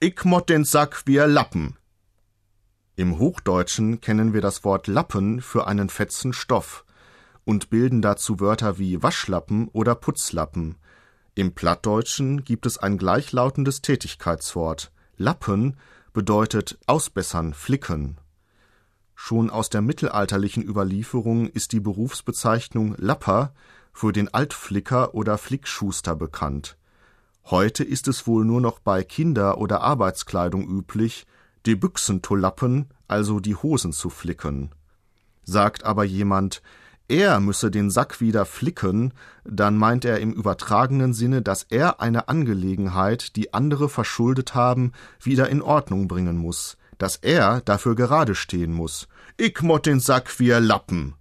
Ich mott den Sack wie Lappen. Im Hochdeutschen kennen wir das Wort Lappen für einen fetzen Stoff und bilden dazu Wörter wie Waschlappen oder Putzlappen. Im Plattdeutschen gibt es ein gleichlautendes Tätigkeitswort. Lappen bedeutet ausbessern, flicken. Schon aus der mittelalterlichen Überlieferung ist die Berufsbezeichnung Lapper für den Altflicker oder Flickschuster bekannt. Heute ist es wohl nur noch bei Kinder- oder Arbeitskleidung üblich, die Büchsen zu lappen, also die Hosen zu flicken. Sagt aber jemand, er müsse den Sack wieder flicken, dann meint er im übertragenen Sinne, dass er eine Angelegenheit, die andere verschuldet haben, wieder in Ordnung bringen muss, dass er dafür gerade stehen muss. Ich mott den Sack wie er Lappen.